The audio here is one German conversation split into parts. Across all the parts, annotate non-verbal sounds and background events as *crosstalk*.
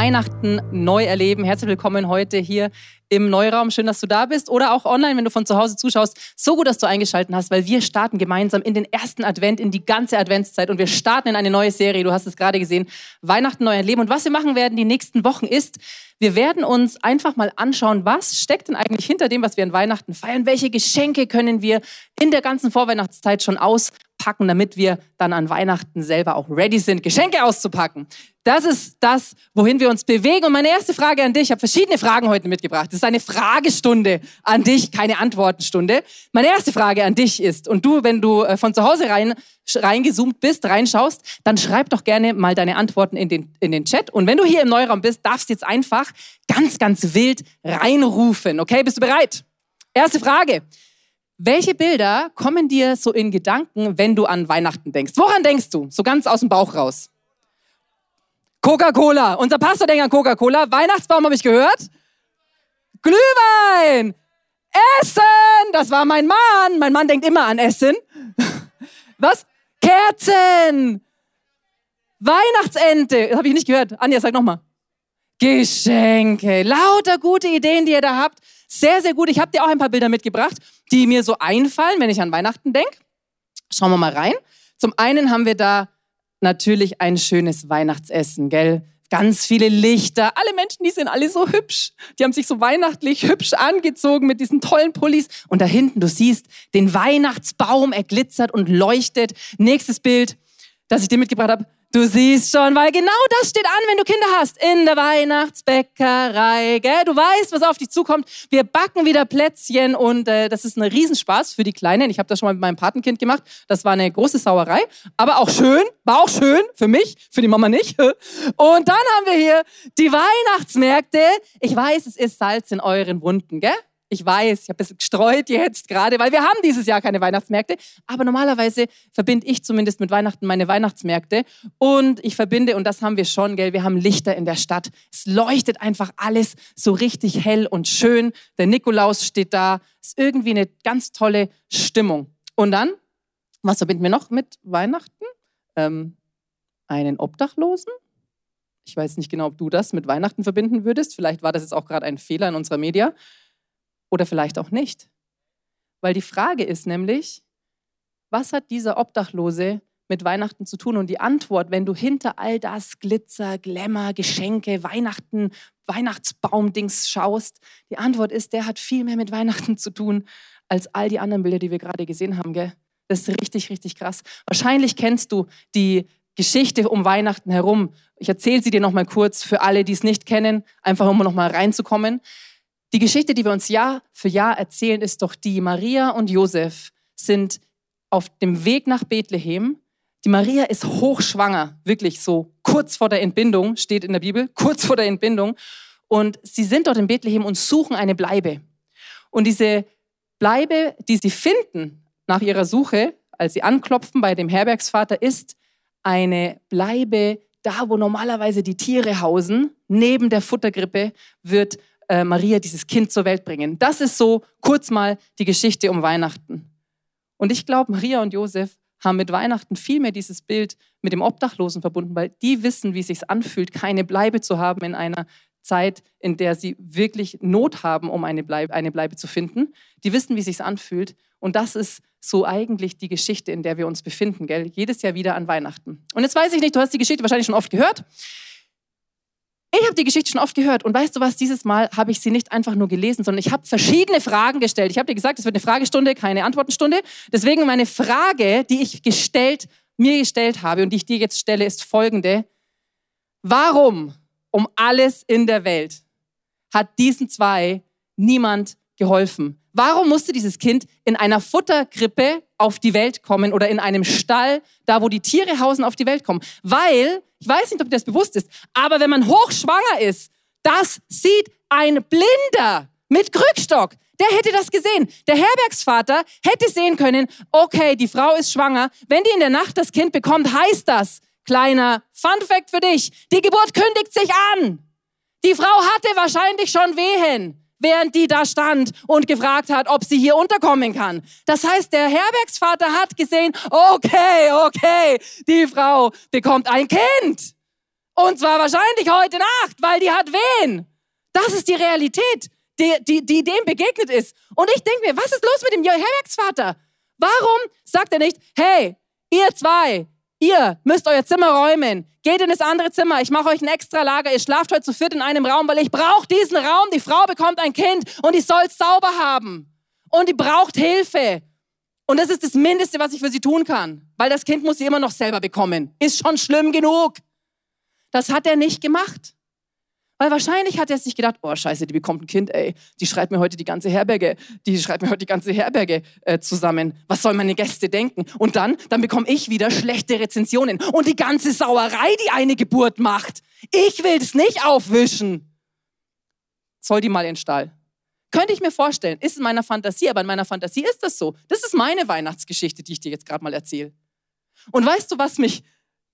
Weihnachten neu erleben. Herzlich willkommen heute hier im Neuraum. Schön, dass du da bist oder auch online, wenn du von zu Hause zuschaust. So gut, dass du eingeschaltet hast, weil wir starten gemeinsam in den ersten Advent, in die ganze Adventszeit und wir starten in eine neue Serie. Du hast es gerade gesehen. Weihnachten neu erleben. Und was wir machen werden die nächsten Wochen ist, wir werden uns einfach mal anschauen, was steckt denn eigentlich hinter dem, was wir an Weihnachten feiern? Welche Geschenke können wir in der ganzen Vorweihnachtszeit schon auspacken, damit wir dann an Weihnachten selber auch ready sind, Geschenke auszupacken? Das ist das, wohin wir uns bewegen. Und meine erste Frage an dich, ich habe verschiedene Fragen heute mitgebracht. Das ist eine Fragestunde an dich, keine Antwortenstunde. Meine erste Frage an dich ist, und du, wenn du äh, von zu Hause rein, reingezoomt bist, reinschaust, dann schreib doch gerne mal deine Antworten in den, in den Chat. Und wenn du hier im Neuraum bist, darfst du jetzt einfach ganz, ganz wild reinrufen. Okay, bist du bereit? Erste Frage. Welche Bilder kommen dir so in Gedanken, wenn du an Weihnachten denkst? Woran denkst du? So ganz aus dem Bauch raus. Coca-Cola. Unser Pastor denkt an Coca-Cola. Weihnachtsbaum habe ich gehört. Glühwein. Essen. Das war mein Mann. Mein Mann denkt immer an Essen. *laughs* Was? Kerzen. Weihnachtsente. Das habe ich nicht gehört. Anja, sag nochmal. Geschenke. Lauter gute Ideen, die ihr da habt. Sehr, sehr gut. Ich habe dir auch ein paar Bilder mitgebracht, die mir so einfallen, wenn ich an Weihnachten denke. Schauen wir mal rein. Zum einen haben wir da natürlich ein schönes Weihnachtsessen, gell? Ganz viele Lichter. Alle Menschen, die sind alle so hübsch. Die haben sich so weihnachtlich hübsch angezogen mit diesen tollen Pullis. Und da hinten, du siehst den Weihnachtsbaum, er glitzert und leuchtet. Nächstes Bild, das ich dir mitgebracht habe. Du siehst schon, weil genau das steht an, wenn du Kinder hast. In der Weihnachtsbäckerei, gell? Du weißt, was auf dich zukommt. Wir backen wieder Plätzchen und äh, das ist ein Riesenspaß für die Kleinen. Ich habe das schon mal mit meinem Patenkind gemacht. Das war eine große Sauerei, aber auch schön. War auch schön für mich, für die Mama nicht. Und dann haben wir hier die Weihnachtsmärkte. Ich weiß, es ist Salz in euren Wunden, gell? Ich weiß, ich habe bisschen gestreut jetzt gerade, weil wir haben dieses Jahr keine Weihnachtsmärkte. Aber normalerweise verbinde ich zumindest mit Weihnachten meine Weihnachtsmärkte. Und ich verbinde, und das haben wir schon, gell, wir haben Lichter in der Stadt. Es leuchtet einfach alles so richtig hell und schön. Der Nikolaus steht da. Es ist irgendwie eine ganz tolle Stimmung. Und dann, was verbinden wir noch mit Weihnachten? Ähm, einen Obdachlosen? Ich weiß nicht genau, ob du das mit Weihnachten verbinden würdest. Vielleicht war das jetzt auch gerade ein Fehler in unserer Media. Oder vielleicht auch nicht. Weil die Frage ist nämlich, was hat dieser Obdachlose mit Weihnachten zu tun? Und die Antwort, wenn du hinter all das Glitzer, Glamour, Geschenke, Weihnachten, Weihnachtsbaumdings schaust, die Antwort ist, der hat viel mehr mit Weihnachten zu tun als all die anderen Bilder, die wir gerade gesehen haben. Gell? Das ist richtig, richtig krass. Wahrscheinlich kennst du die Geschichte um Weihnachten herum. Ich erzähle sie dir noch mal kurz für alle, die es nicht kennen, einfach um noch mal reinzukommen. Die Geschichte, die wir uns Jahr für Jahr erzählen, ist doch die, Maria und Josef sind auf dem Weg nach Bethlehem. Die Maria ist hochschwanger, wirklich so kurz vor der Entbindung, steht in der Bibel, kurz vor der Entbindung. Und sie sind dort in Bethlehem und suchen eine Bleibe. Und diese Bleibe, die sie finden nach ihrer Suche, als sie anklopfen bei dem Herbergsvater, ist eine Bleibe da, wo normalerweise die Tiere hausen. Neben der Futtergrippe wird äh, Maria dieses Kind zur Welt bringen. Das ist so kurz mal die Geschichte um Weihnachten. Und ich glaube, Maria und Josef haben mit Weihnachten viel mehr dieses Bild mit dem Obdachlosen verbunden, weil die wissen, wie es sich anfühlt, keine Bleibe zu haben in einer Zeit, in der sie wirklich Not haben, um eine Bleibe, eine Bleibe zu finden. Die wissen, wie es sich anfühlt. Und das ist so eigentlich die Geschichte, in der wir uns befinden, gell? Jedes Jahr wieder an Weihnachten. Und jetzt weiß ich nicht, du hast die Geschichte wahrscheinlich schon oft gehört. Ich habe die Geschichte schon oft gehört und weißt du was, dieses Mal habe ich sie nicht einfach nur gelesen, sondern ich habe verschiedene Fragen gestellt. Ich habe dir gesagt, es wird eine Fragestunde, keine Antwortenstunde. Deswegen meine Frage, die ich gestellt, mir gestellt habe und die ich dir jetzt stelle, ist folgende. Warum um alles in der Welt hat diesen zwei niemand geholfen? Warum musste dieses Kind in einer Futterkrippe auf die Welt kommen oder in einem Stall, da wo die Tiere hausen, auf die Welt kommen? Weil, ich weiß nicht, ob dir das bewusst ist, aber wenn man hochschwanger ist, das sieht ein Blinder mit Krückstock. Der hätte das gesehen. Der Herbergsvater hätte sehen können, okay, die Frau ist schwanger. Wenn die in der Nacht das Kind bekommt, heißt das, kleiner Fun Fact für dich, die Geburt kündigt sich an. Die Frau hatte wahrscheinlich schon Wehen, während die da stand und gefragt hat, ob sie hier unterkommen kann. Das heißt, der Herbergsvater hat gesehen, okay, okay, die Frau bekommt ein Kind. Und zwar wahrscheinlich heute Nacht, weil die hat Wehen. Das ist die Realität, die, die, die dem begegnet ist. Und ich denke mir, was ist los mit dem Herbergsvater? Warum sagt er nicht, hey, ihr zwei, ihr müsst euer Zimmer räumen, geht in das andere Zimmer, ich mache euch ein extra Lager, ihr schlaft heute zu viert in einem Raum, weil ich brauche diesen Raum, die Frau bekommt ein Kind und die soll es sauber haben. Und die braucht Hilfe. Und das ist das Mindeste, was ich für sie tun kann, weil das Kind muss sie immer noch selber bekommen. Ist schon schlimm genug. Das hat er nicht gemacht. Weil wahrscheinlich hat er sich gedacht, oh scheiße, die bekommt ein Kind, ey, die schreibt mir heute die ganze Herberge, die schreibt mir heute die ganze Herberge äh, zusammen. Was sollen meine Gäste denken? Und dann, dann bekomme ich wieder schlechte Rezensionen und die ganze Sauerei, die eine Geburt macht. Ich will es nicht aufwischen. Soll die mal in den Stall. Könnte ich mir vorstellen, ist in meiner Fantasie, aber in meiner Fantasie ist das so. Das ist meine Weihnachtsgeschichte, die ich dir jetzt gerade mal erzähle. Und weißt du, was mich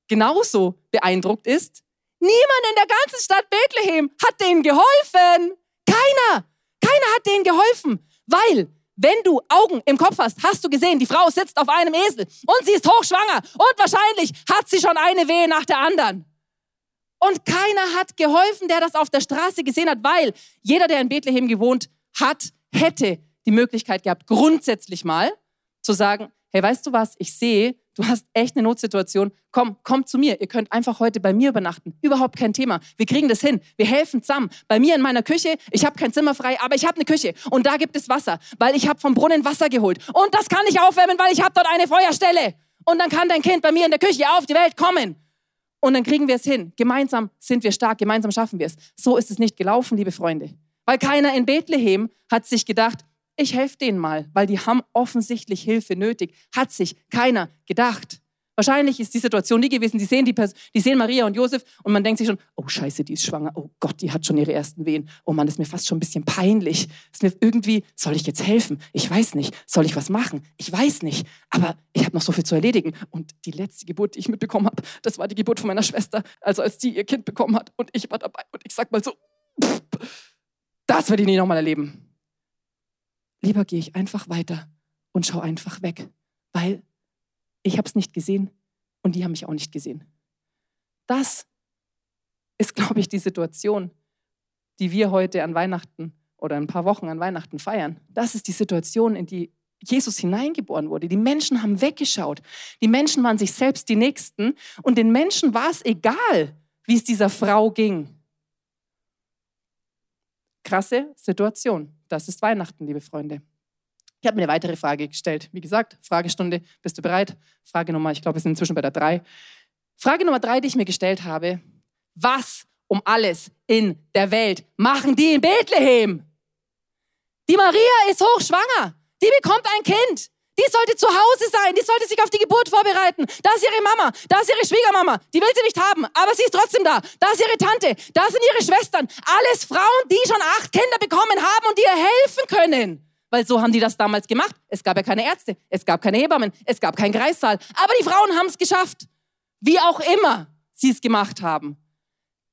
genauso beeindruckt ist? Niemand in der ganzen Stadt Bethlehem hat denen geholfen. Keiner. Keiner hat denen geholfen. Weil, wenn du Augen im Kopf hast, hast du gesehen, die Frau sitzt auf einem Esel und sie ist hochschwanger und wahrscheinlich hat sie schon eine Wehe nach der anderen. Und keiner hat geholfen, der das auf der Straße gesehen hat, weil jeder, der in Bethlehem gewohnt hat, hätte die Möglichkeit gehabt, grundsätzlich mal zu sagen, hey, weißt du was, ich sehe, du hast echt eine Notsituation, komm, komm zu mir, ihr könnt einfach heute bei mir übernachten, überhaupt kein Thema, wir kriegen das hin, wir helfen zusammen. Bei mir in meiner Küche, ich habe kein Zimmer frei, aber ich habe eine Küche und da gibt es Wasser, weil ich habe vom Brunnen Wasser geholt und das kann ich aufwärmen, weil ich habe dort eine Feuerstelle und dann kann dein Kind bei mir in der Küche auf die Welt kommen. Und dann kriegen wir es hin. Gemeinsam sind wir stark, gemeinsam schaffen wir es. So ist es nicht gelaufen, liebe Freunde. Weil keiner in Bethlehem hat sich gedacht, ich helfe denen mal, weil die haben offensichtlich Hilfe nötig. Hat sich keiner gedacht. Wahrscheinlich ist die Situation die gewesen, die sehen, die, die sehen Maria und Josef und man denkt sich schon, oh scheiße, die ist schwanger, oh Gott, die hat schon ihre ersten Wehen. Oh Mann, ist mir fast schon ein bisschen peinlich. ist mir irgendwie, soll ich jetzt helfen? Ich weiß nicht. Soll ich was machen? Ich weiß nicht. Aber ich habe noch so viel zu erledigen. Und die letzte Geburt, die ich mitbekommen habe, das war die Geburt von meiner Schwester, also als die ihr Kind bekommen hat und ich war dabei und ich sag mal so, pff, das werde ich nie nochmal erleben. Lieber gehe ich einfach weiter und schaue einfach weg, weil ich habe es nicht gesehen und die haben mich auch nicht gesehen. Das ist, glaube ich, die Situation, die wir heute an Weihnachten oder ein paar Wochen an Weihnachten feiern. Das ist die Situation, in die Jesus hineingeboren wurde. Die Menschen haben weggeschaut. Die Menschen waren sich selbst die Nächsten und den Menschen war es egal, wie es dieser Frau ging. Krasse Situation. Das ist Weihnachten, liebe Freunde. Ich habe mir eine weitere Frage gestellt. Wie gesagt, Fragestunde, bist du bereit? Frage Nummer, ich glaube, wir sind inzwischen bei der drei. Frage Nummer drei, die ich mir gestellt habe. Was um alles in der Welt machen die in Bethlehem? Die Maria ist hochschwanger. Die bekommt ein Kind. Die sollte zu Hause sein. Die sollte sich auf die Geburt vorbereiten. Da ist ihre Mama. Da ist ihre Schwiegermama. Die will sie nicht haben, aber sie ist trotzdem da. Da ist ihre Tante. Da sind ihre Schwestern. Alles Frauen, die schon acht Kinder bekommen haben und ihr helfen können. Weil so haben die das damals gemacht. Es gab ja keine Ärzte. Es gab keine Hebammen. Es gab keinen Kreissaal. Aber die Frauen haben es geschafft. Wie auch immer sie es gemacht haben.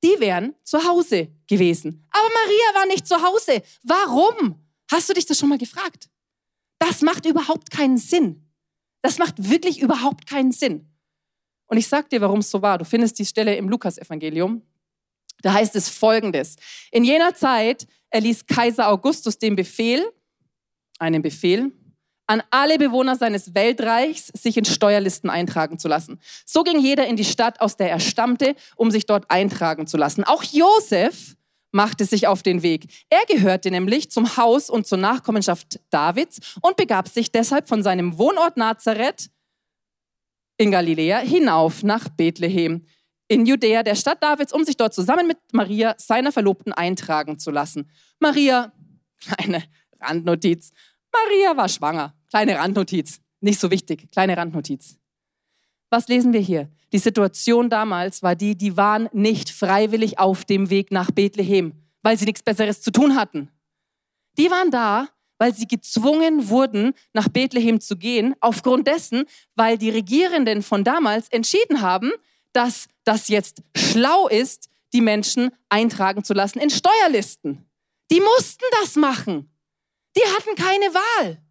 Die wären zu Hause gewesen. Aber Maria war nicht zu Hause. Warum? Hast du dich das schon mal gefragt? Das macht überhaupt keinen Sinn. Das macht wirklich überhaupt keinen Sinn. Und ich sag dir, warum es so war. Du findest die Stelle im Lukasevangelium. Da heißt es folgendes. In jener Zeit erließ Kaiser Augustus den Befehl, einen Befehl, an alle Bewohner seines Weltreichs, sich in Steuerlisten eintragen zu lassen. So ging jeder in die Stadt, aus der er stammte, um sich dort eintragen zu lassen. Auch Josef machte sich auf den Weg. Er gehörte nämlich zum Haus und zur Nachkommenschaft Davids und begab sich deshalb von seinem Wohnort Nazareth in Galiläa hinauf nach Bethlehem in Judäa, der Stadt Davids, um sich dort zusammen mit Maria, seiner Verlobten, eintragen zu lassen. Maria, *laughs* kleine Randnotiz, Maria war schwanger. Kleine Randnotiz, nicht so wichtig, kleine Randnotiz. Was lesen wir hier? Die Situation damals war die, die waren nicht freiwillig auf dem Weg nach Bethlehem, weil sie nichts Besseres zu tun hatten. Die waren da, weil sie gezwungen wurden, nach Bethlehem zu gehen, aufgrund dessen, weil die Regierenden von damals entschieden haben, dass das jetzt schlau ist, die Menschen eintragen zu lassen in Steuerlisten. Die mussten das machen. Die hatten keine Wahl.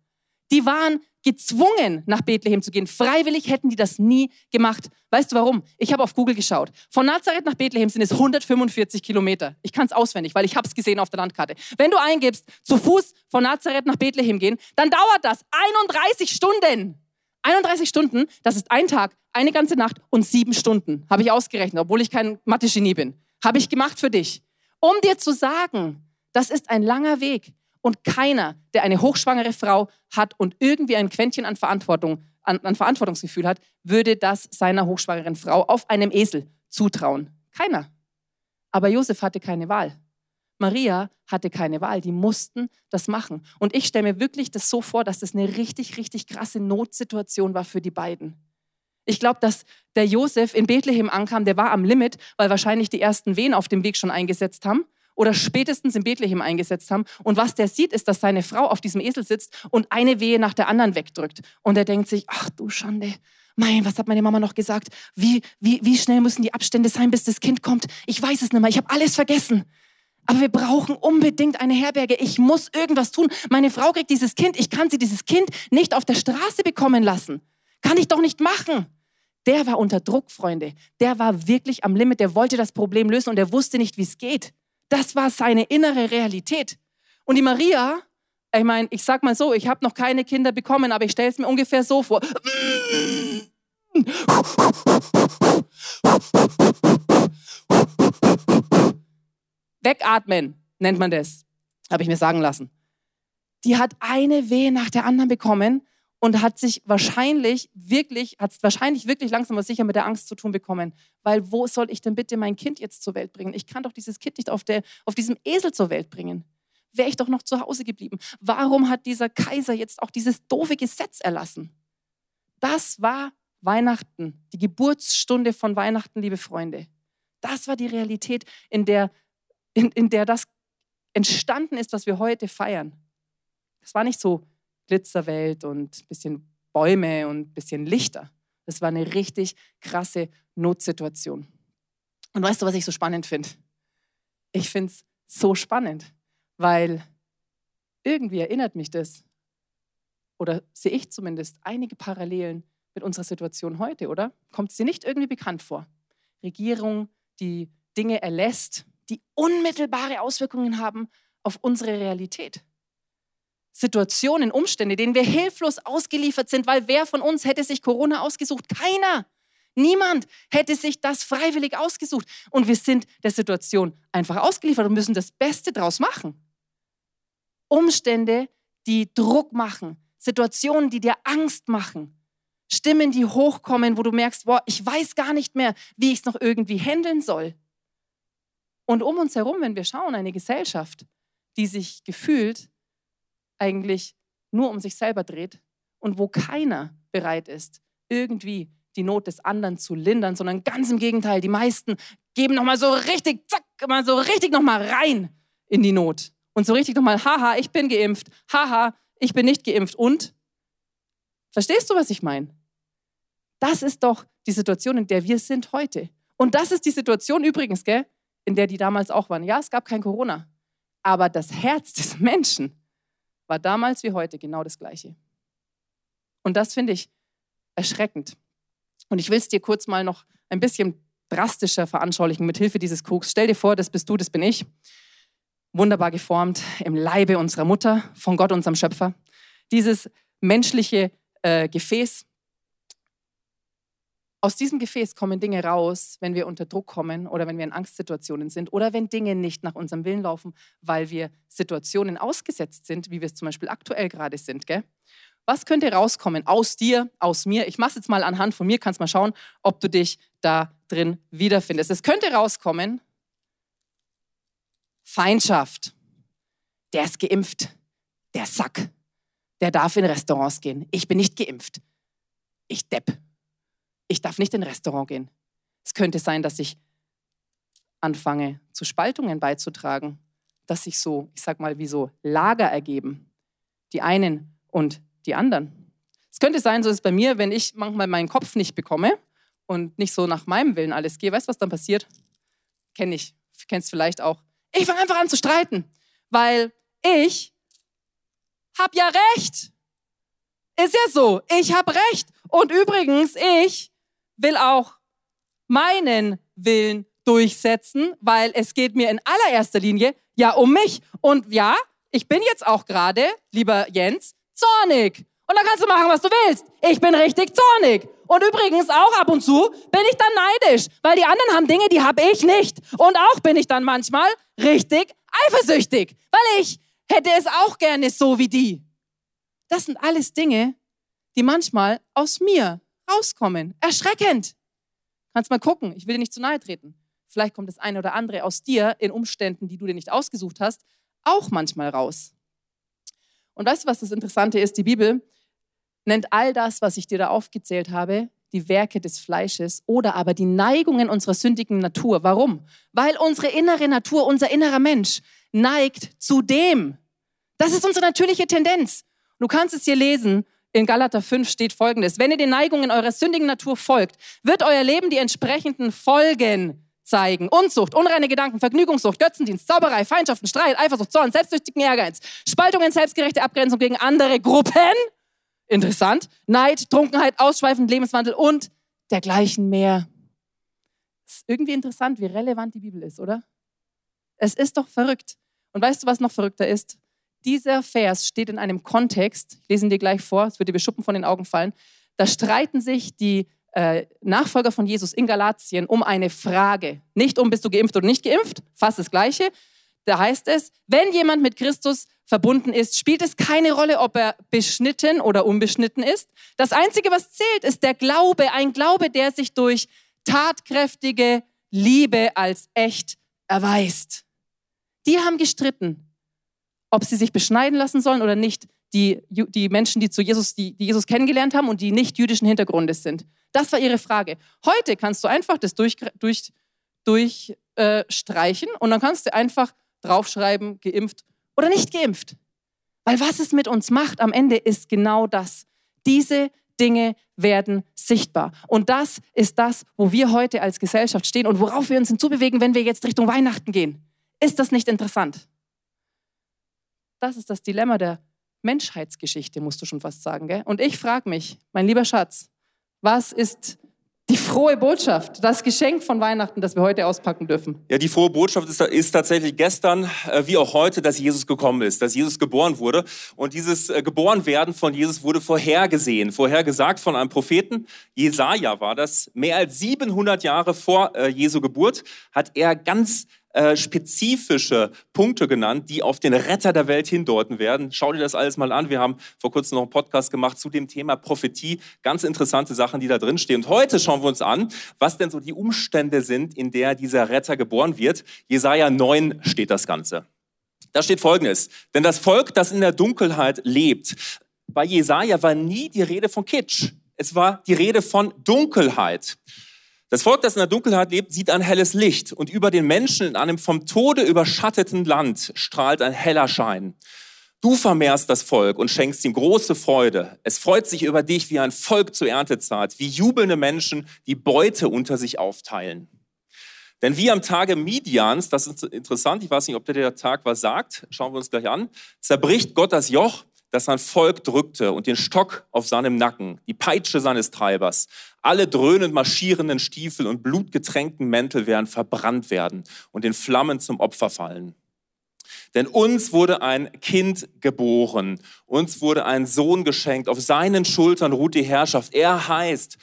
Die waren gezwungen, nach Bethlehem zu gehen. Freiwillig hätten die das nie gemacht. Weißt du warum? Ich habe auf Google geschaut. Von Nazareth nach Bethlehem sind es 145 Kilometer. Ich kann es auswendig, weil ich habe es gesehen auf der Landkarte. Wenn du eingibst, zu Fuß von Nazareth nach Bethlehem gehen, dann dauert das 31 Stunden. 31 Stunden, das ist ein Tag, eine ganze Nacht und sieben Stunden. Habe ich ausgerechnet, obwohl ich kein Mathe-Genie bin. Habe ich gemacht für dich. Um dir zu sagen, das ist ein langer Weg. Und keiner, der eine hochschwangere Frau hat und irgendwie ein Quäntchen an Verantwortung, an, an Verantwortungsgefühl hat, würde das seiner hochschwangeren Frau auf einem Esel zutrauen. Keiner. Aber Josef hatte keine Wahl. Maria hatte keine Wahl, die mussten das machen. Und ich stelle mir wirklich das so vor, dass das eine richtig, richtig krasse Notsituation war für die beiden. Ich glaube, dass der Josef in Bethlehem ankam, der war am Limit, weil wahrscheinlich die ersten Wehen auf dem Weg schon eingesetzt haben oder spätestens in Bethlehem eingesetzt haben. Und was der sieht, ist, dass seine Frau auf diesem Esel sitzt und eine Wehe nach der anderen wegdrückt. Und er denkt sich, ach du Schande, mein, was hat meine Mama noch gesagt? Wie, wie, wie schnell müssen die Abstände sein, bis das Kind kommt? Ich weiß es nicht mehr, ich habe alles vergessen. Aber wir brauchen unbedingt eine Herberge. Ich muss irgendwas tun. Meine Frau kriegt dieses Kind. Ich kann sie dieses Kind nicht auf der Straße bekommen lassen. Kann ich doch nicht machen. Der war unter Druck, Freunde. Der war wirklich am Limit. Der wollte das Problem lösen und er wusste nicht, wie es geht. Das war seine innere Realität. Und die Maria, ich meine, ich sag mal so, ich habe noch keine Kinder bekommen, aber ich stelle es mir ungefähr so vor. Wegatmen nennt man das, habe ich mir sagen lassen. Die hat eine Wehe nach der anderen bekommen und hat sich wahrscheinlich wirklich, hat wahrscheinlich wirklich langsam aber sicher mit der Angst zu tun bekommen. Weil wo soll ich denn bitte mein Kind jetzt zur Welt bringen? Ich kann doch dieses Kind nicht auf, der, auf diesem Esel zur Welt bringen. Wäre ich doch noch zu Hause geblieben. Warum hat dieser Kaiser jetzt auch dieses doofe Gesetz erlassen? Das war Weihnachten, die Geburtsstunde von Weihnachten, liebe Freunde. Das war die Realität, in der, in, in der das entstanden ist, was wir heute feiern. Das war nicht so Glitzerwelt und ein bisschen Bäume und ein bisschen Lichter. Das war eine richtig krasse Notsituation. Und weißt du, was ich so spannend finde? Ich finde es so spannend, weil irgendwie erinnert mich das, oder sehe ich zumindest, einige Parallelen mit unserer Situation heute, oder? Kommt sie nicht irgendwie bekannt vor? Regierung, die Dinge erlässt, die unmittelbare Auswirkungen haben auf unsere Realität. Situationen, Umstände, denen wir hilflos ausgeliefert sind, weil wer von uns hätte sich Corona ausgesucht? Keiner. Niemand hätte sich das freiwillig ausgesucht. Und wir sind der Situation einfach ausgeliefert und müssen das Beste draus machen. Umstände, die Druck machen, Situationen, die dir Angst machen, Stimmen, die hochkommen, wo du merkst, boah, ich weiß gar nicht mehr, wie ich es noch irgendwie handeln soll. Und um uns herum, wenn wir schauen, eine Gesellschaft, die sich gefühlt eigentlich nur um sich selber dreht und wo keiner bereit ist, irgendwie die Not des anderen zu lindern, sondern ganz im Gegenteil, die meisten geben nochmal so richtig, zack, mal so richtig nochmal rein in die Not. Und so richtig nochmal, haha, ich bin geimpft, haha, ich bin nicht geimpft. Und? Verstehst du, was ich meine? Das ist doch die Situation, in der wir sind heute. Und das ist die Situation übrigens, gell, in der die damals auch waren. Ja, es gab kein Corona. Aber das Herz des Menschen war damals wie heute genau das Gleiche. Und das finde ich erschreckend. Und ich will es dir kurz mal noch ein bisschen drastischer veranschaulichen mit Hilfe dieses Koks. Stell dir vor, das bist du, das bin ich. Wunderbar geformt im Leibe unserer Mutter, von Gott, unserem Schöpfer. Dieses menschliche äh, Gefäß, aus diesem Gefäß kommen Dinge raus, wenn wir unter Druck kommen oder wenn wir in Angstsituationen sind oder wenn Dinge nicht nach unserem Willen laufen, weil wir Situationen ausgesetzt sind, wie wir es zum Beispiel aktuell gerade sind. Gell? Was könnte rauskommen aus dir, aus mir? Ich mache es jetzt mal anhand von mir, kannst mal schauen, ob du dich da drin wiederfindest. Es könnte rauskommen Feindschaft. Der ist geimpft. Der Sack. Der darf in Restaurants gehen. Ich bin nicht geimpft. Ich depp ich darf nicht in ein Restaurant gehen. Es könnte sein, dass ich anfange, zu Spaltungen beizutragen, dass sich so, ich sag mal, wie so Lager ergeben. Die einen und die anderen. Es könnte sein, so ist es bei mir, wenn ich manchmal meinen Kopf nicht bekomme und nicht so nach meinem Willen alles gehe, weißt du, was dann passiert? kenne ich, kennst vielleicht auch. Ich fange einfach an zu streiten, weil ich hab ja recht. Ist ja so, ich hab recht. Und übrigens, ich will auch meinen Willen durchsetzen, weil es geht mir in allererster Linie ja um mich. Und ja, ich bin jetzt auch gerade, lieber Jens, zornig. Und dann kannst du machen, was du willst. Ich bin richtig zornig. Und übrigens auch ab und zu bin ich dann neidisch, weil die anderen haben Dinge, die habe ich nicht. Und auch bin ich dann manchmal richtig eifersüchtig, weil ich hätte es auch gerne so wie die. Das sind alles Dinge, die manchmal aus mir rauskommen. Erschreckend. Kannst mal gucken, ich will dir nicht zu nahe treten. Vielleicht kommt das eine oder andere aus dir in Umständen, die du dir nicht ausgesucht hast, auch manchmal raus. Und weißt du, was das Interessante ist? Die Bibel nennt all das, was ich dir da aufgezählt habe, die Werke des Fleisches oder aber die Neigungen unserer sündigen Natur. Warum? Weil unsere innere Natur, unser innerer Mensch neigt zu dem. Das ist unsere natürliche Tendenz. Du kannst es hier lesen. In Galater 5 steht folgendes. Wenn ihr den Neigungen eurer sündigen Natur folgt, wird euer Leben die entsprechenden Folgen zeigen. Unzucht, unreine Gedanken, Vergnügungssucht, Götzendienst, Zauberei, Feindschaften, Streit, Eifersucht, Zorn, selbstsüchtigen Ehrgeiz, Spaltungen, selbstgerechte Abgrenzung gegen andere Gruppen. Interessant. Neid, Trunkenheit, ausschweifend Lebenswandel und dergleichen mehr. Ist irgendwie interessant, wie relevant die Bibel ist, oder? Es ist doch verrückt. Und weißt du, was noch verrückter ist? Dieser Vers steht in einem Kontext, ich lese ihn dir gleich vor, es wird dir beschuppen von den Augen fallen. Da streiten sich die äh, Nachfolger von Jesus in Galatien um eine Frage. Nicht um, bist du geimpft oder nicht geimpft, fast das Gleiche. Da heißt es, wenn jemand mit Christus verbunden ist, spielt es keine Rolle, ob er beschnitten oder unbeschnitten ist. Das Einzige, was zählt, ist der Glaube, ein Glaube, der sich durch tatkräftige Liebe als echt erweist. Die haben gestritten, ob sie sich beschneiden lassen sollen oder nicht. Die, die Menschen, die, zu Jesus, die, die Jesus kennengelernt haben und die nicht jüdischen Hintergrundes sind. Das war ihre Frage. Heute kannst du einfach das durchstreichen durch, durch, äh, und dann kannst du einfach draufschreiben, geimpft oder nicht geimpft. Weil was es mit uns macht am Ende ist genau das. Diese Dinge werden sichtbar. Und das ist das, wo wir heute als Gesellschaft stehen und worauf wir uns hinzubewegen, wenn wir jetzt Richtung Weihnachten gehen. Ist das nicht interessant? Das ist das Dilemma der Menschheitsgeschichte, musst du schon fast sagen. Gell? Und ich frage mich, mein lieber Schatz, was ist die frohe Botschaft, das Geschenk von Weihnachten, das wir heute auspacken dürfen. Ja, die frohe Botschaft ist, ist tatsächlich gestern äh, wie auch heute, dass Jesus gekommen ist, dass Jesus geboren wurde. Und dieses äh, Geborenwerden von Jesus wurde vorhergesehen, vorhergesagt von einem Propheten. Jesaja war das. Mehr als 700 Jahre vor äh, Jesu Geburt hat er ganz äh, spezifische Punkte genannt, die auf den Retter der Welt hindeuten werden. Schau dir das alles mal an. Wir haben vor kurzem noch einen Podcast gemacht zu dem Thema Prophetie. Ganz interessante Sachen, die da drin stehen. Und heute schauen wir uns an, was denn so die Umstände sind, in der dieser Retter geboren wird. Jesaja 9 steht das Ganze. Da steht Folgendes. Denn das Volk, das in der Dunkelheit lebt, bei Jesaja war nie die Rede von Kitsch. Es war die Rede von Dunkelheit. Das Volk, das in der Dunkelheit lebt, sieht ein helles Licht und über den Menschen in einem vom Tode überschatteten Land strahlt ein heller Schein. Du vermehrst das Volk und schenkst ihm große Freude. Es freut sich über dich wie ein Volk zur Erntezeit, wie jubelnde Menschen, die Beute unter sich aufteilen. Denn wie am Tage Midians, das ist interessant, ich weiß nicht, ob der Tag was sagt, schauen wir uns gleich an, zerbricht Gott das Joch das sein Volk drückte und den Stock auf seinem Nacken, die Peitsche seines Treibers. Alle dröhnend marschierenden Stiefel und blutgetränkten Mäntel werden verbrannt werden und den Flammen zum Opfer fallen. Denn uns wurde ein Kind geboren, uns wurde ein Sohn geschenkt, auf seinen Schultern ruht die Herrschaft. Er heißt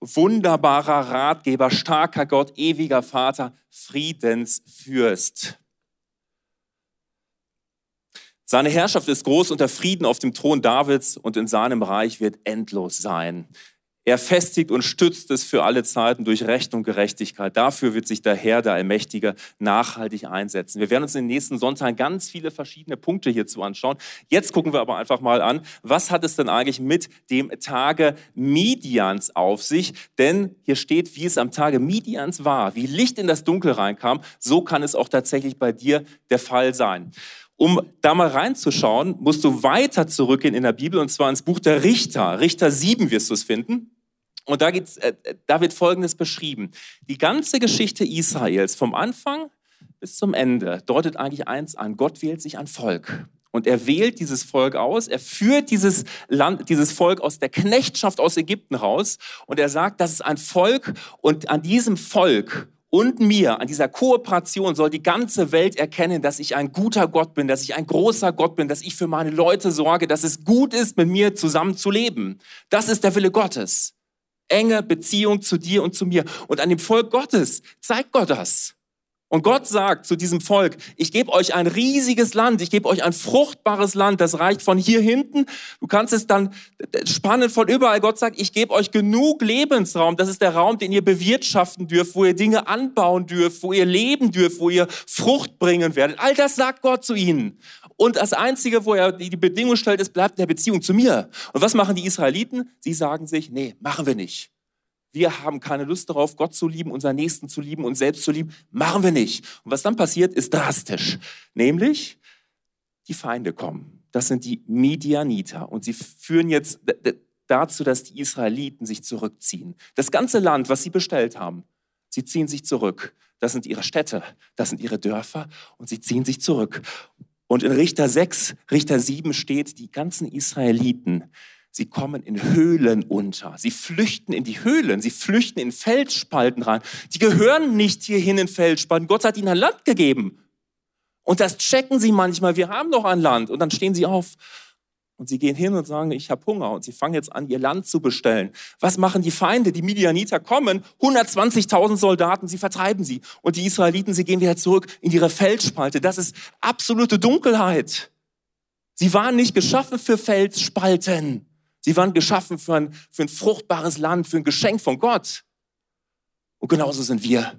wunderbarer Ratgeber, starker Gott, ewiger Vater, Friedensfürst. Seine Herrschaft ist groß und der Frieden auf dem Thron Davids und in seinem Reich wird endlos sein. Er festigt und stützt es für alle Zeiten durch Recht und Gerechtigkeit. Dafür wird sich der Herr, der Allmächtige, nachhaltig einsetzen. Wir werden uns in den nächsten Sonntagen ganz viele verschiedene Punkte hierzu anschauen. Jetzt gucken wir aber einfach mal an, was hat es denn eigentlich mit dem Tage Midians auf sich? Denn hier steht, wie es am Tage Midians war, wie Licht in das Dunkel reinkam, so kann es auch tatsächlich bei dir der Fall sein. Um da mal reinzuschauen, musst du weiter zurückgehen in der Bibel und zwar ins Buch der Richter. Richter 7 wirst du es finden. Und da, geht's, äh, da wird Folgendes beschrieben. Die ganze Geschichte Israels vom Anfang bis zum Ende deutet eigentlich eins an. Gott wählt sich ein Volk. Und er wählt dieses Volk aus, er führt dieses Land, dieses Volk aus der Knechtschaft aus Ägypten raus und er sagt, das ist ein Volk und an diesem Volk und mir, an dieser Kooperation soll die ganze Welt erkennen, dass ich ein guter Gott bin, dass ich ein großer Gott bin, dass ich für meine Leute sorge, dass es gut ist, mit mir zusammen zu leben. Das ist der Wille Gottes. Enge Beziehung zu dir und zu mir. Und an dem Volk Gottes zeigt Gott das. Und Gott sagt zu diesem Volk, ich gebe euch ein riesiges Land, ich gebe euch ein fruchtbares Land, das reicht von hier hinten. Du kannst es dann spannen von überall. Gott sagt, ich gebe euch genug Lebensraum. Das ist der Raum, den ihr bewirtschaften dürft, wo ihr Dinge anbauen dürft, wo ihr leben dürft, wo ihr Frucht bringen werdet. All das sagt Gott zu ihnen. Und das Einzige, wo er die Bedingung stellt, ist, bleibt in der Beziehung zu mir. Und was machen die Israeliten? Sie sagen sich, nee, machen wir nicht. Wir haben keine Lust darauf, Gott zu lieben, unseren Nächsten zu lieben, uns selbst zu lieben. Machen wir nicht. Und was dann passiert, ist drastisch. Nämlich, die Feinde kommen. Das sind die Medianiter. Und sie führen jetzt dazu, dass die Israeliten sich zurückziehen. Das ganze Land, was sie bestellt haben, sie ziehen sich zurück. Das sind ihre Städte, das sind ihre Dörfer und sie ziehen sich zurück. Und in Richter 6, Richter 7 steht, die ganzen Israeliten, Sie kommen in Höhlen unter. Sie flüchten in die Höhlen. Sie flüchten in Felsspalten rein. Die gehören nicht hierhin in Felsspalten. Gott hat ihnen ein Land gegeben. Und das checken sie manchmal. Wir haben noch ein Land. Und dann stehen sie auf. Und sie gehen hin und sagen, ich habe Hunger. Und sie fangen jetzt an, ihr Land zu bestellen. Was machen die Feinde? Die Midianiter kommen, 120.000 Soldaten, sie vertreiben sie. Und die Israeliten, sie gehen wieder zurück in ihre Felsspalte. Das ist absolute Dunkelheit. Sie waren nicht geschaffen für Felsspalten. Sie waren geschaffen für ein, für ein fruchtbares Land, für ein Geschenk von Gott. Und genauso sind wir.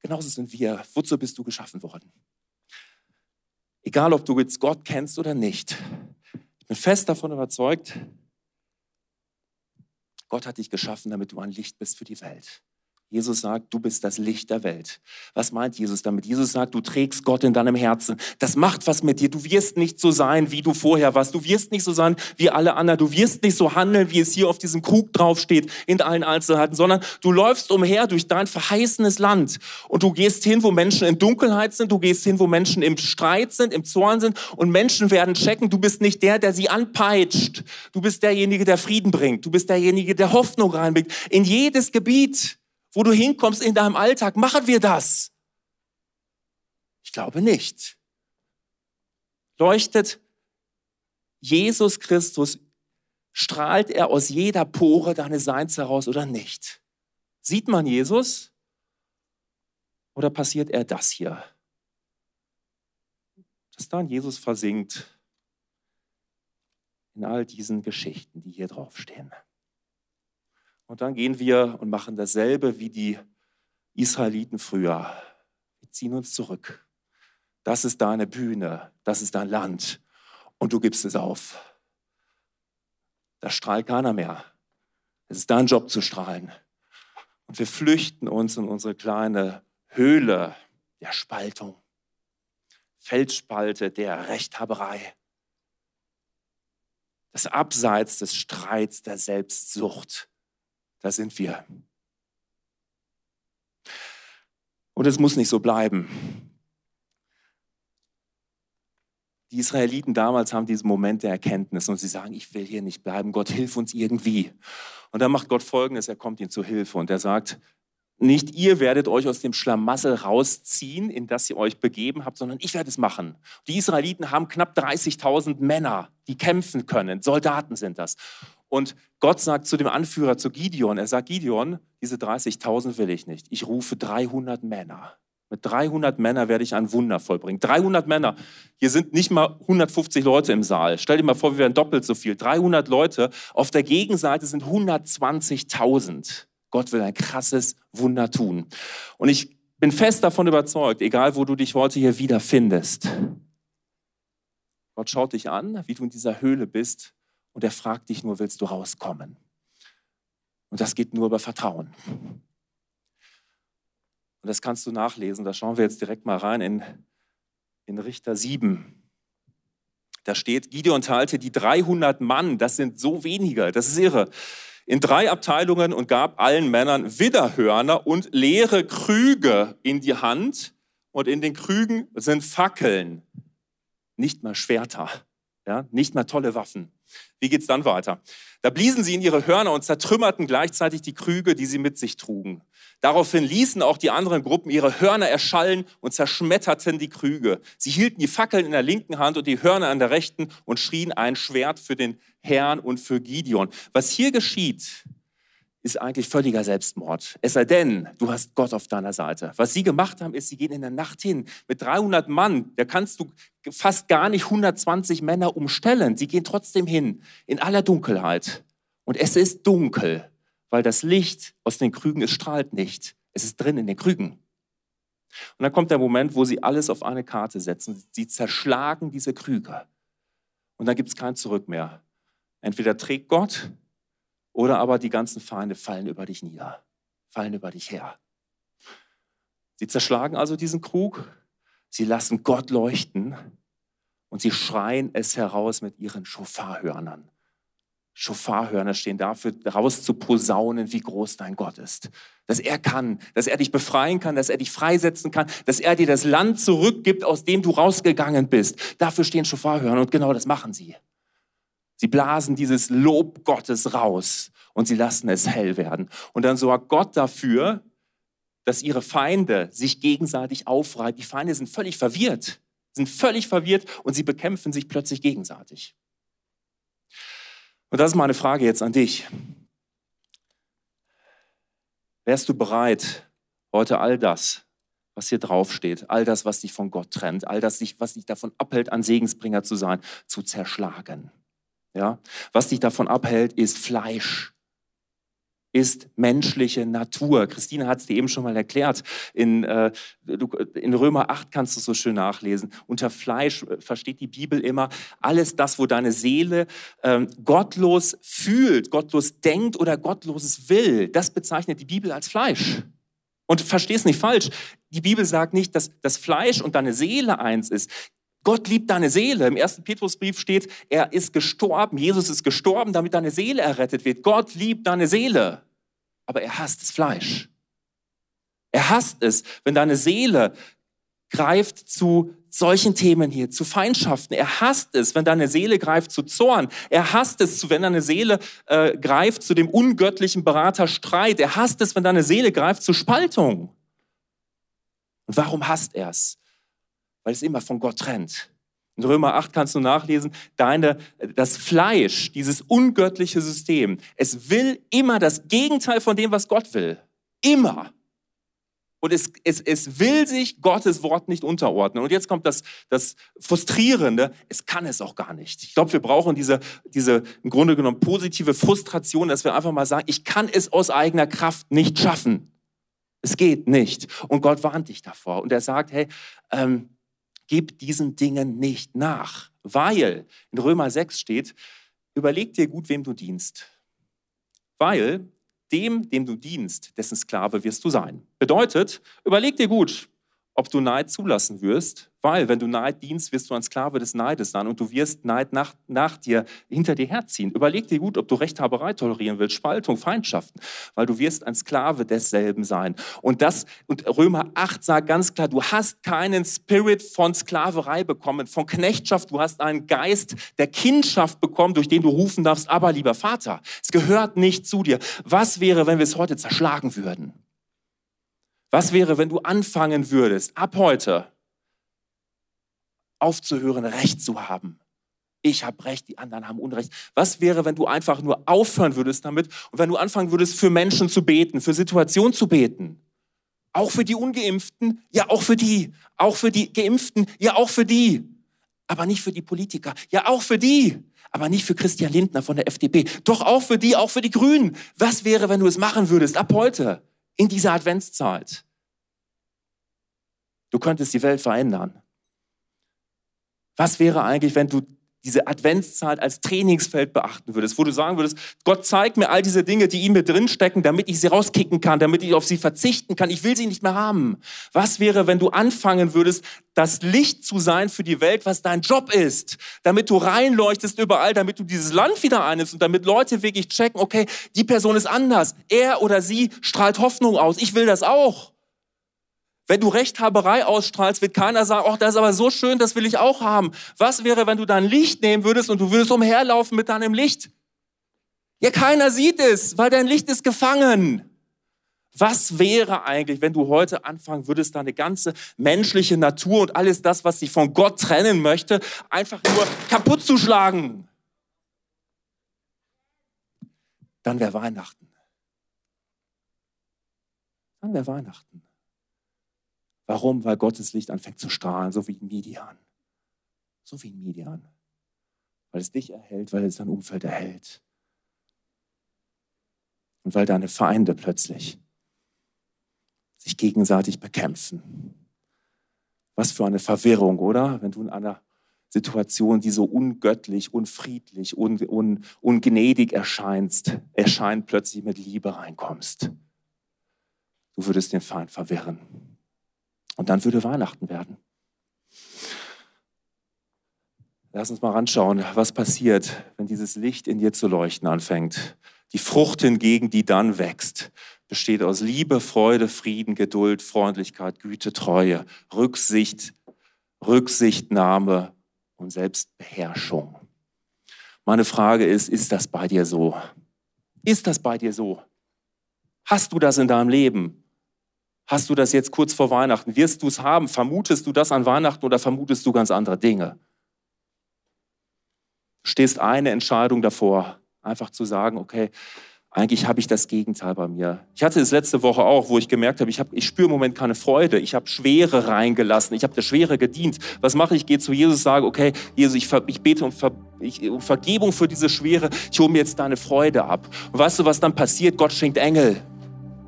Genauso sind wir. Wozu bist du geschaffen worden? Egal, ob du jetzt Gott kennst oder nicht. Ich bin fest davon überzeugt, Gott hat dich geschaffen, damit du ein Licht bist für die Welt. Jesus sagt, du bist das Licht der Welt. Was meint Jesus damit? Jesus sagt, du trägst Gott in deinem Herzen. Das macht was mit dir. Du wirst nicht so sein, wie du vorher warst. Du wirst nicht so sein wie alle anderen. Du wirst nicht so handeln, wie es hier auf diesem Krug draufsteht, in allen Einzelheiten, sondern du läufst umher durch dein verheißenes Land. Und du gehst hin, wo Menschen in Dunkelheit sind. Du gehst hin, wo Menschen im Streit sind, im Zorn sind. Und Menschen werden checken, du bist nicht der, der sie anpeitscht. Du bist derjenige, der Frieden bringt. Du bist derjenige, der Hoffnung reinbringt. In jedes Gebiet wo du hinkommst in deinem Alltag. Machen wir das? Ich glaube nicht. Leuchtet Jesus Christus, strahlt er aus jeder Pore deines Seins heraus oder nicht? Sieht man Jesus? Oder passiert er das hier? Dass dann Jesus versinkt in all diesen Geschichten, die hier draufstehen. Und dann gehen wir und machen dasselbe wie die Israeliten früher. Wir ziehen uns zurück. Das ist deine Bühne, das ist dein Land und du gibst es auf. Da strahlt keiner mehr. Es ist dein Job zu strahlen. Und wir flüchten uns in unsere kleine Höhle der Spaltung, Felsspalte der Rechthaberei, das Abseits des Streits, der Selbstsucht, da sind wir. Und es muss nicht so bleiben. Die Israeliten damals haben diesen Moment der Erkenntnis und sie sagen, ich will hier nicht bleiben, Gott hilf uns irgendwie. Und dann macht Gott Folgendes, er kommt ihnen zu Hilfe und er sagt, nicht ihr werdet euch aus dem Schlamassel rausziehen, in das ihr euch begeben habt, sondern ich werde es machen. Die Israeliten haben knapp 30.000 Männer, die kämpfen können. Soldaten sind das. Und Gott sagt zu dem Anführer, zu Gideon, er sagt, Gideon, diese 30.000 will ich nicht. Ich rufe 300 Männer. Mit 300 Männern werde ich ein Wunder vollbringen. 300 Männer. Hier sind nicht mal 150 Leute im Saal. Stell dir mal vor, wir wären doppelt so viel. 300 Leute. Auf der Gegenseite sind 120.000. Gott will ein krasses Wunder tun. Und ich bin fest davon überzeugt, egal wo du dich heute hier wiederfindest, Gott schaut dich an, wie du in dieser Höhle bist und er fragt dich nur, willst du rauskommen? Und das geht nur über Vertrauen. Und das kannst du nachlesen. Da schauen wir jetzt direkt mal rein in, in Richter 7. Da steht, Gideon teilte die 300 Mann, das sind so wenige, das ist irre. in drei Abteilungen und gab allen Männern Widderhörner und leere Krüge in die Hand. Und in den Krügen sind Fackeln, nicht mal Schwerter, ja, nicht mal tolle Waffen. Wie geht's dann weiter? Da bliesen sie in ihre Hörner und zertrümmerten gleichzeitig die Krüge, die sie mit sich trugen. Daraufhin ließen auch die anderen Gruppen ihre Hörner erschallen und zerschmetterten die Krüge. Sie hielten die Fackeln in der linken Hand und die Hörner in der rechten und schrien ein Schwert für den Herrn und für Gideon. Was hier geschieht, ist eigentlich völliger Selbstmord. Es sei denn, du hast Gott auf deiner Seite. Was sie gemacht haben, ist, sie gehen in der Nacht hin mit 300 Mann. Da kannst du fast gar nicht 120 Männer umstellen. Sie gehen trotzdem hin in aller Dunkelheit. Und es ist dunkel, weil das Licht aus den Krügen, es strahlt nicht. Es ist drin in den Krügen. Und dann kommt der Moment, wo sie alles auf eine Karte setzen. Sie zerschlagen diese Krüge. Und dann gibt es kein Zurück mehr. Entweder trägt Gott oder aber die ganzen Feinde fallen über dich nieder, fallen über dich her. Sie zerschlagen also diesen Krug, sie lassen Gott leuchten und sie schreien es heraus mit ihren Schofarhörnern. Schofarhörner stehen dafür, raus zu posaunen, wie groß dein Gott ist. Dass er kann, dass er dich befreien kann, dass er dich freisetzen kann, dass er dir das Land zurückgibt, aus dem du rausgegangen bist. Dafür stehen Schofarhörner und genau das machen sie. Sie blasen dieses Lob Gottes raus und sie lassen es hell werden. Und dann sorgt Gott dafür, dass ihre Feinde sich gegenseitig aufreiben. Die Feinde sind völlig verwirrt, sind völlig verwirrt und sie bekämpfen sich plötzlich gegenseitig. Und das ist meine Frage jetzt an dich. Wärst du bereit, heute all das, was hier draufsteht, all das, was dich von Gott trennt, all das, was dich davon abhält, ein Segensbringer zu sein, zu zerschlagen? Ja? Was dich davon abhält, ist Fleisch, ist menschliche Natur. Christine hat es dir eben schon mal erklärt. In, äh, in Römer 8 kannst du es so schön nachlesen. Unter Fleisch äh, versteht die Bibel immer alles das, wo deine Seele äh, gottlos fühlt, gottlos denkt oder gottloses will. Das bezeichnet die Bibel als Fleisch. Und versteh es nicht falsch. Die Bibel sagt nicht, dass das Fleisch und deine Seele eins ist. Gott liebt deine Seele. Im ersten Petrusbrief steht, er ist gestorben, Jesus ist gestorben, damit deine Seele errettet wird. Gott liebt deine Seele, aber er hasst das Fleisch. Er hasst es, wenn deine Seele greift zu solchen Themen hier, zu Feindschaften. Er hasst es, wenn deine Seele greift zu Zorn. Er hasst es, wenn deine Seele äh, greift zu dem ungöttlichen Berater Streit. Er hasst es, wenn deine Seele greift zu Spaltung. Und warum hasst er es? Weil es immer von Gott trennt. In Römer 8 kannst du nachlesen, deine, das Fleisch, dieses ungöttliche System, es will immer das Gegenteil von dem, was Gott will. Immer. Und es, es, es will sich Gottes Wort nicht unterordnen. Und jetzt kommt das, das Frustrierende, es kann es auch gar nicht. Ich glaube, wir brauchen diese, diese im Grunde genommen positive Frustration, dass wir einfach mal sagen, ich kann es aus eigener Kraft nicht schaffen. Es geht nicht. Und Gott warnt dich davor. Und er sagt, hey, ähm, gib diesen Dingen nicht nach, weil in Römer 6 steht, überleg dir gut, wem du dienst. Weil dem, dem du dienst, dessen Sklave wirst du sein. Bedeutet, überleg dir gut, ob du Neid zulassen wirst, weil wenn du Neid dienst, wirst du ein Sklave des Neides sein und du wirst Neid nach, nach dir, hinter dir herziehen. Überleg dir gut, ob du Rechthaberei tolerieren willst, Spaltung, Feindschaften, weil du wirst ein Sklave desselben sein. Und das, und Römer 8 sagt ganz klar, du hast keinen Spirit von Sklaverei bekommen, von Knechtschaft, du hast einen Geist der Kindschaft bekommen, durch den du rufen darfst, aber lieber Vater, es gehört nicht zu dir. Was wäre, wenn wir es heute zerschlagen würden? Was wäre, wenn du anfangen würdest, ab heute aufzuhören, Recht zu haben? Ich habe Recht, die anderen haben Unrecht. Was wäre, wenn du einfach nur aufhören würdest damit und wenn du anfangen würdest, für Menschen zu beten, für Situationen zu beten? Auch für die Ungeimpften, ja auch für die. Auch für die Geimpften, ja auch für die. Aber nicht für die Politiker, ja auch für die. Aber nicht für Christian Lindner von der FDP. Doch auch für die, auch für die Grünen. Was wäre, wenn du es machen würdest, ab heute? in dieser Adventszeit. Du könntest die Welt verändern. Was wäre eigentlich, wenn du diese Adventszeit als Trainingsfeld beachten würdest, wo du sagen würdest, Gott zeigt mir all diese Dinge, die in mir drinstecken, damit ich sie rauskicken kann, damit ich auf sie verzichten kann. Ich will sie nicht mehr haben. Was wäre, wenn du anfangen würdest, das Licht zu sein für die Welt, was dein Job ist, damit du reinleuchtest überall, damit du dieses Land wieder einnimmst und damit Leute wirklich checken, okay, die Person ist anders. Er oder sie strahlt Hoffnung aus. Ich will das auch. Wenn du Rechthaberei ausstrahlst, wird keiner sagen, oh, das ist aber so schön, das will ich auch haben. Was wäre, wenn du dein Licht nehmen würdest und du würdest umherlaufen mit deinem Licht? Ja, keiner sieht es, weil dein Licht ist gefangen. Was wäre eigentlich, wenn du heute anfangen würdest, deine ganze menschliche Natur und alles das, was dich von Gott trennen möchte, einfach nur kaputt zu schlagen? Dann wäre Weihnachten. Dann wäre Weihnachten. Warum? Weil Gottes Licht anfängt zu strahlen, so wie in Midian. So wie in Midian. Weil es dich erhält, weil es dein Umfeld erhält. Und weil deine Feinde plötzlich sich gegenseitig bekämpfen. Was für eine Verwirrung, oder? Wenn du in einer Situation, die so ungöttlich, unfriedlich, un, un, ungnädig erscheinst, erscheint, plötzlich mit Liebe reinkommst. Du würdest den Feind verwirren. Und dann würde Weihnachten werden. Lass uns mal ranschauen, was passiert, wenn dieses Licht in dir zu leuchten anfängt. Die Frucht hingegen, die dann wächst, besteht aus Liebe, Freude, Frieden, Geduld, Freundlichkeit, Güte, Treue, Rücksicht, Rücksichtnahme und Selbstbeherrschung. Meine Frage ist, ist das bei dir so? Ist das bei dir so? Hast du das in deinem Leben? Hast du das jetzt kurz vor Weihnachten? Wirst du es haben? Vermutest du das an Weihnachten oder vermutest du ganz andere Dinge? Stehst eine Entscheidung davor, einfach zu sagen, okay, eigentlich habe ich das Gegenteil bei mir. Ich hatte es letzte Woche auch, wo ich gemerkt habe, ich, habe, ich spüre im Moment keine Freude. Ich habe Schwere reingelassen. Ich habe der Schwere gedient. Was mache ich? Ich gehe zu Jesus und sage, okay, Jesus, ich, ich bete um, Ver, ich, um Vergebung für diese Schwere. Ich hole mir jetzt deine Freude ab. Und weißt du, was dann passiert? Gott schenkt Engel.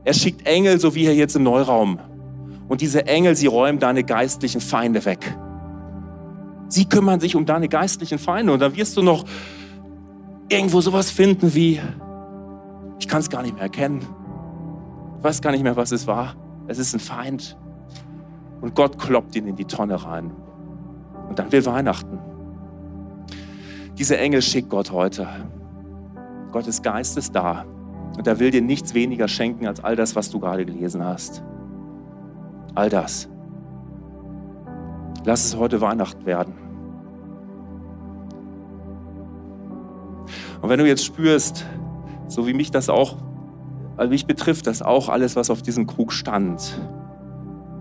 Er schickt Engel, so wie er jetzt im Neuraum. Und diese Engel, sie räumen deine geistlichen Feinde weg. Sie kümmern sich um deine geistlichen Feinde. Und dann wirst du noch irgendwo sowas finden wie, ich kann es gar nicht mehr erkennen. Ich weiß gar nicht mehr, was es war. Es ist ein Feind. Und Gott kloppt ihn in die Tonne rein. Und dann will Weihnachten. Diese Engel schickt Gott heute. Gottes Geist ist da. Und er will dir nichts weniger schenken als all das, was du gerade gelesen hast. All das. Lass es heute Weihnachten werden. Und wenn du jetzt spürst, so wie mich das auch, also mich betrifft das auch alles, was auf diesem Krug stand.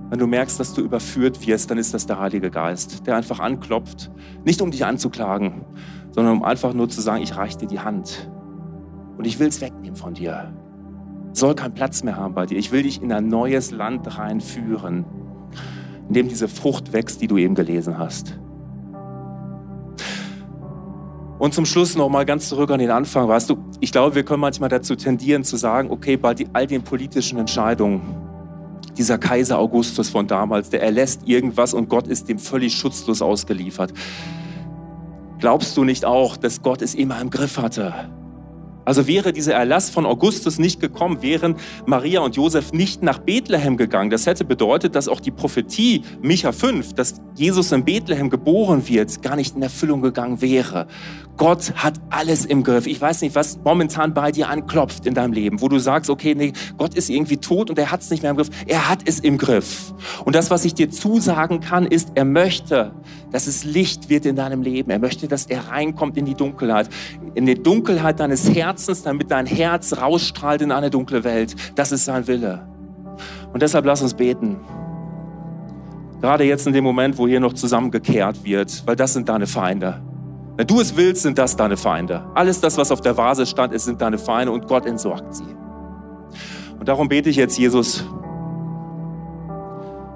Wenn du merkst, dass du überführt wirst, dann ist das der Heilige Geist, der einfach anklopft, nicht um dich anzuklagen, sondern um einfach nur zu sagen, ich reiche dir die Hand. Und ich will es wegnehmen von dir. Soll keinen Platz mehr haben bei dir. Ich will dich in ein neues Land reinführen, in dem diese Frucht wächst, die du eben gelesen hast. Und zum Schluss noch mal ganz zurück an den Anfang. Weißt du, ich glaube, wir können manchmal dazu tendieren zu sagen, okay, bei all den politischen Entscheidungen, dieser Kaiser Augustus von damals, der erlässt irgendwas und Gott ist dem völlig schutzlos ausgeliefert. Glaubst du nicht auch, dass Gott es immer im Griff hatte? Also wäre dieser Erlass von Augustus nicht gekommen, wären Maria und Josef nicht nach Bethlehem gegangen. Das hätte bedeutet, dass auch die Prophetie Micha 5, dass Jesus in Bethlehem geboren wird, gar nicht in Erfüllung gegangen wäre. Gott hat alles im Griff. Ich weiß nicht, was momentan bei dir anklopft in deinem Leben, wo du sagst, okay, nee, Gott ist irgendwie tot und er hat es nicht mehr im Griff. Er hat es im Griff. Und das, was ich dir zusagen kann, ist, er möchte, dass es Licht wird in deinem Leben. Er möchte, dass er reinkommt in die Dunkelheit, in die Dunkelheit deines Herzens, damit dein Herz rausstrahlt in eine dunkle Welt. Das ist sein Wille. Und deshalb lass uns beten. Gerade jetzt in dem Moment, wo hier noch zusammengekehrt wird, weil das sind deine Feinde. Wenn du es willst, sind das deine Feinde. Alles das, was auf der Vase stand, ist, sind deine Feinde und Gott entsorgt sie. Und darum bete ich jetzt, Jesus.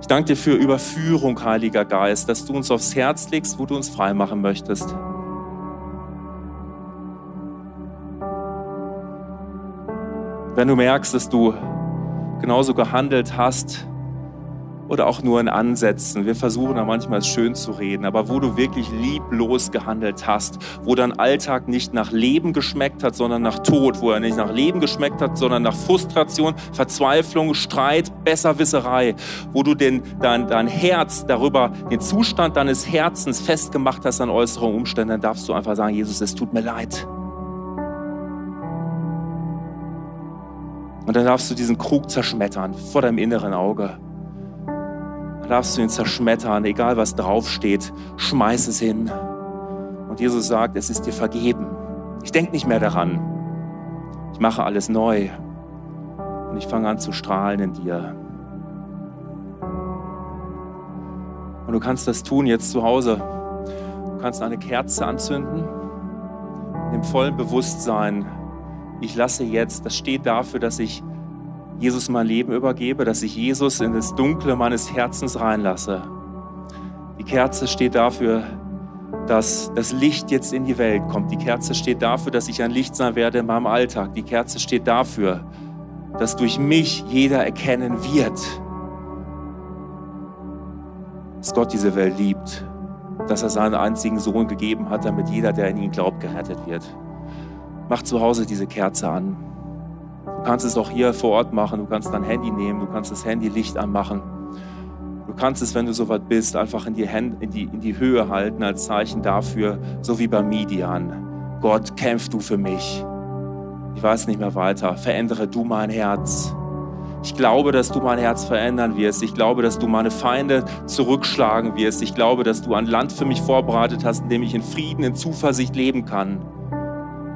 Ich danke dir für Überführung, Heiliger Geist, dass du uns aufs Herz legst, wo du uns frei machen möchtest. Wenn du merkst, dass du genauso gehandelt hast, oder auch nur in Ansätzen. Wir versuchen da manchmal schön zu reden, aber wo du wirklich lieblos gehandelt hast, wo dein Alltag nicht nach Leben geschmeckt hat, sondern nach Tod, wo er nicht nach Leben geschmeckt hat, sondern nach Frustration, Verzweiflung, Streit, Besserwisserei, wo du den, dein, dein Herz darüber, den Zustand deines Herzens festgemacht hast an äußeren Umständen, dann darfst du einfach sagen, Jesus, es tut mir leid. Und dann darfst du diesen Krug zerschmettern vor deinem inneren Auge darfst du ihn zerschmettern, egal was draufsteht, schmeiß es hin. Und Jesus sagt, es ist dir vergeben. Ich denke nicht mehr daran. Ich mache alles neu. Und ich fange an zu strahlen in dir. Und du kannst das tun jetzt zu Hause. Du kannst eine Kerze anzünden, im vollen Bewusstsein, ich lasse jetzt, das steht dafür, dass ich Jesus mein Leben übergebe, dass ich Jesus in das Dunkle meines Herzens reinlasse. Die Kerze steht dafür, dass das Licht jetzt in die Welt kommt. Die Kerze steht dafür, dass ich ein Licht sein werde in meinem Alltag. Die Kerze steht dafür, dass durch mich jeder erkennen wird, dass Gott diese Welt liebt, dass er seinen einzigen Sohn gegeben hat, damit jeder, der in ihn glaubt, gerettet wird. Mach zu Hause diese Kerze an. Du kannst es auch hier vor Ort machen. Du kannst dein Handy nehmen. Du kannst das Handy Licht anmachen. Du kannst es, wenn du soweit bist, einfach in die, Hände, in, die, in die Höhe halten als Zeichen dafür, so wie bei Midian. Gott, kämpf du für mich. Ich weiß nicht mehr weiter. Verändere du mein Herz. Ich glaube, dass du mein Herz verändern wirst. Ich glaube, dass du meine Feinde zurückschlagen wirst. Ich glaube, dass du ein Land für mich vorbereitet hast, in dem ich in Frieden, in Zuversicht leben kann.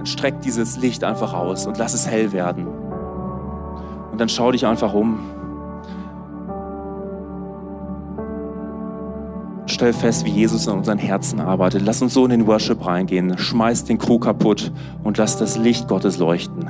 Streck dieses Licht einfach aus und lass es hell werden. Und dann schau dich einfach um. Stell fest, wie Jesus in unseren Herzen arbeitet. Lass uns so in den Worship reingehen. Schmeiß den Krug kaputt und lass das Licht Gottes leuchten.